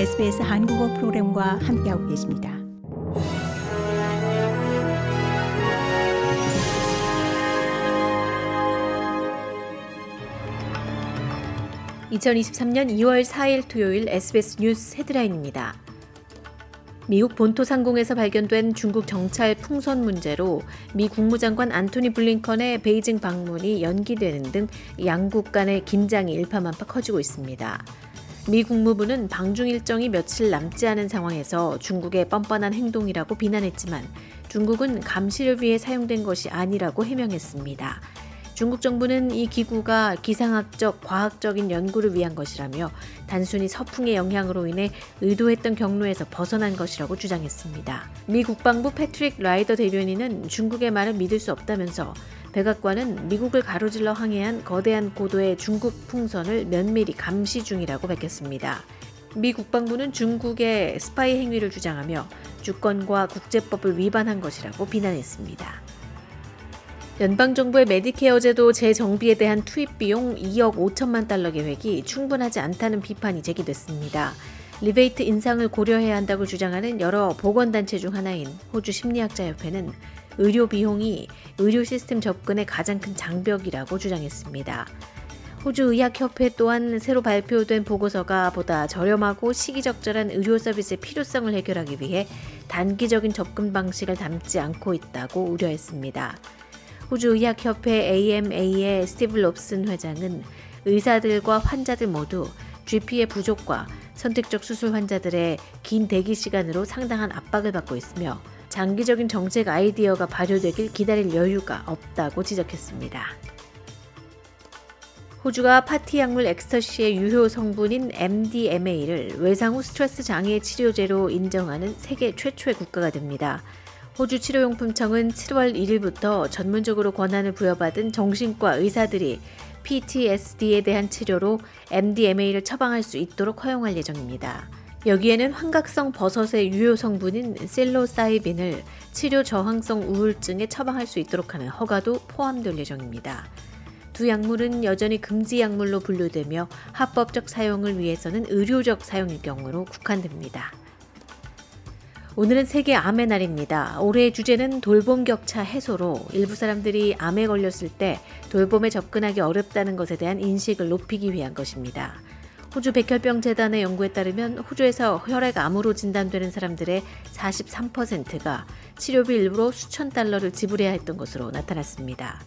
SBS 한국어 프로그램과 함께하고 계십니다. (2023년 2월 4일) 토요일 SBS 뉴스 헤드라인입니다. 미국 본토 상공에서 발견된 중국 정찰 풍선 문제로 미 국무장관 안토니 블링컨의 베이징 방문이 연기되는 등 양국 간의 긴장이 일파만파 커지고 있습니다. 미 국무부는 방중 일정이 며칠 남지 않은 상황에서 중국의 뻔뻔한 행동이라고 비난했지만 중국은 감시를 위해 사용된 것이 아니라고 해명했습니다. 중국 정부는 이 기구가 기상학적, 과학적인 연구를 위한 것이라며 단순히 서풍의 영향으로 인해 의도했던 경로에서 벗어난 것이라고 주장했습니다. 미 국방부 패트릭 라이더 대변인은 중국의 말을 믿을 수 없다면서 백악관은 미국을 가로질러 항해한 거대한 고도의 중국 풍선을 면밀히 감시 중이라고 밝혔습니다. 미 국방부는 중국의 스파이 행위를 주장하며 주권과 국제법을 위반한 것이라고 비난했습니다. 연방정부의 메디케어 제도 재정비에 대한 투입 비용 2억 5천만 달러 계획이 충분하지 않다는 비판이 제기됐습니다. 리베이트 인상을 고려해야 한다고 주장하는 여러 보건단체 중 하나인 호주 심리학자협회는 의료 비용이 의료 시스템 접근의 가장 큰 장벽이라고 주장했습니다. 호주 의학협회 또한 새로 발표된 보고서가 보다 저렴하고 시기적절한 의료 서비스의 필요성을 해결하기 위해 단기적인 접근 방식을 담지 않고 있다고 우려했습니다. 호주 의학협회 AMA의 스티브 롭슨 회장은 의사들과 환자들 모두 GP의 부족과 선택적 수술 환자들의 긴 대기 시간으로 상당한 압박을 받고 있으며 장기적인 정책 아이디어가 발효되길 기다릴 여유가 없다고 지적했습니다. 호주가 파티 약물 엑스터시의 유효 성분인 MDMA를 외상 후 스트레스 장애 치료제로 인정하는 세계 최초의 국가가 됩니다. 호주 치료용품청은 7월 1일부터 전문적으로 권한을 부여받은 정신과 의사들이 PTSD에 대한 치료로 MDMA를 처방할 수 있도록 허용할 예정입니다. 여기에는 환각성 버섯의 유효 성분인 실로사이빈을 치료 저항성 우울증에 처방할 수 있도록 하는 허가도 포함될 예정입니다. 두 약물은 여전히 금지 약물로 분류되며 합법적 사용을 위해서는 의료적 사용일 경우로 국한됩니다. 오늘은 세계 암의 날입니다. 올해의 주제는 돌봄 격차 해소로 일부 사람들이 암에 걸렸을 때 돌봄에 접근하기 어렵다는 것에 대한 인식을 높이기 위한 것입니다. 호주 백혈병 재단의 연구에 따르면 호주에서 혈액암으로 진단되는 사람들의 43%가 치료비 일부로 수천 달러를 지불해야 했던 것으로 나타났습니다.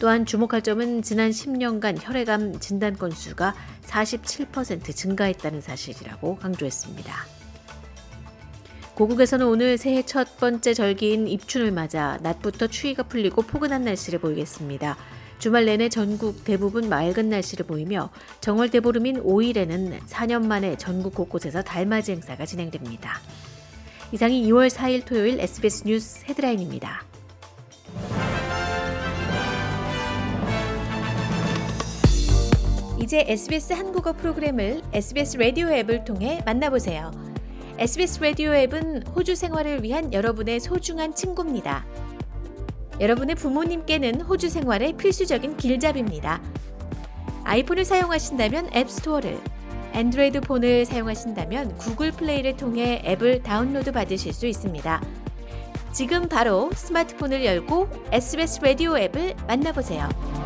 또한 주목할 점은 지난 10년간 혈액암 진단 건수가 47% 증가했다는 사실이라고 강조했습니다. 고국에서는 오늘 새해 첫 번째 절기인 입춘을 맞아 낮부터 추위가 풀리고 포근한 날씨를 보이겠습니다. 주말 내내 전국 대부분 맑은 날씨를 보이며 정월 대보름인 5일에는 4년 만에 전국 곳곳에서 달맞이 행사가 진행됩니다. 이상이 2월 4일 토요일 SBS 뉴스 헤드라인입니다. 이제 SBS 한국어 프로그램을 SBS 라디오 앱을 통해 만나보세요. SBS 라디오 앱은 호주 생활을 위한 여러분의 소중한 친구입니다. 여러분의 부모님께는 호주 생활의 필수적인 길잡이입니다. 아이폰을 사용하신다면 앱스토어를, 안드로이드 폰을 사용하신다면 구글 플레이를 통해 앱을 다운로드 받으실 수 있습니다. 지금 바로 스마트폰을 열고 SBS 라디오 앱을 만나보세요.